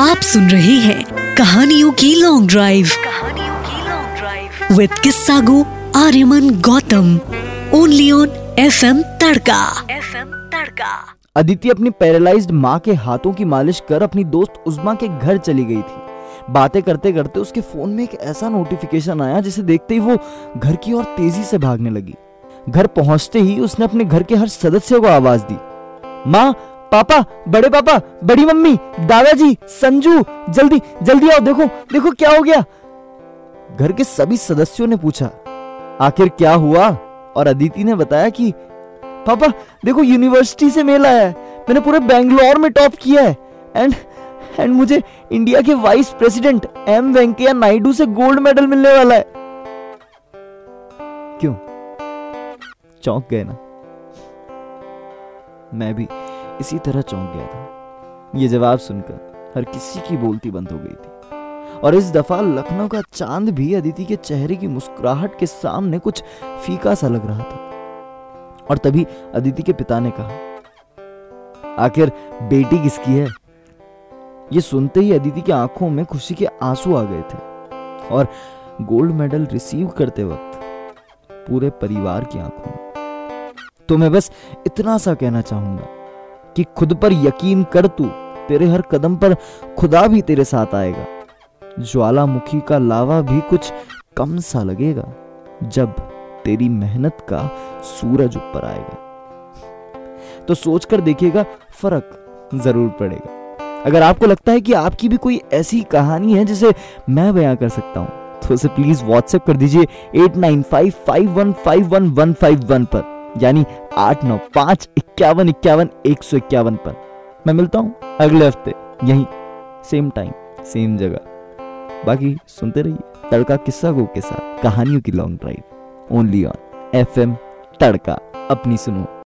आप सुन रहे हैं कहानियों की लॉन्ग ड्राइव कहानियों की लॉन्ग ड्राइव विद किस्सा गो Aryaman Gautam only on F M Tadka. F M Tadka Aditi अपनी पैरालाइज्ड माँ के हाथों की मालिश कर अपनी दोस्त उजमा के घर चली गई थी। बातें करते करते उसके फ़ोन में एक ऐसा नोटिफिकेशन आया जिसे देखते ही वो घर की ओर तेज़ी से भागने लगी। घर पहुँचते ही उसने अपने घर के हर सदस्य को आवाज़ दी। माँ पापा, बड़े पापा, बड़ी मम्मी, दादाजी, संजू, जल्दी जल्दी आओ, देखो देखो क्या हो गया। घर के सभी सदस्यों ने पूछा, आखिर क्या हुआ? और अदिति ने बताया कि, पापा, देखो यूनिवर्सिटी से मेल आया है, मैंने पूरे बेंगलोर में टॉप किया है एंड एंड मुझे इंडिया के vice president M Venkaiah Naidu से गोल्ड मेडल मिलने वाला है। क्यों? चौंक गए ना? मैं भी। इसी तरह चौंक गया था। ये जवाब सुनकर हर किसी की बोलती बंद हो गई थी। और इस दफ़ा लखनऊ का चाँद भी अदिति के चेहरे की मुस्कुराहट के सामने कुछ फीका सा लग रहा था। और तभी अदिति के पिता ने कहा, आखिर बेटी किसकी है? ये सुनते ही अदिति की आँखों में खुशी के आँसू आ गए थे। और गोल्ड मेडल रिसीव करते वक्त पूरे परिवार की आँखों में तो मैं बस इतना सा कहना चाहूँगा कि खुद पर यकीन कर तू, तेरे हर कदम पर खुदा भी तेरे साथ आएगा। ज्वालामुखी का लावा भी कुछ कम सा लगेगा, जब तेरी मेहनत का सूरज ऊपर आएगा। तो सोचकर देखिएगा, फ़र्क ज़रूर पड़ेगा। अगर आपको लगता है कि आपकी भी कोई ऐसी कहानी है जिसे मैं बयां कर सकता हूँ तो उसे प्लीज़ व्हाट्सएप कर दीजिए, eight nine five five one five one one five one पर। यानी आठ नौ पाँच इक्यावन इक्यावन एक सौ इक्यावन पर। मैं मिलता हूँ अगले हफ़्ते, यही सेम टाइम सेम जगह। बाकी सुनते रहिए तड़का किस्सा गो के साथ, कहानियों की long drive only on F M Tadka, अपनी सुनो।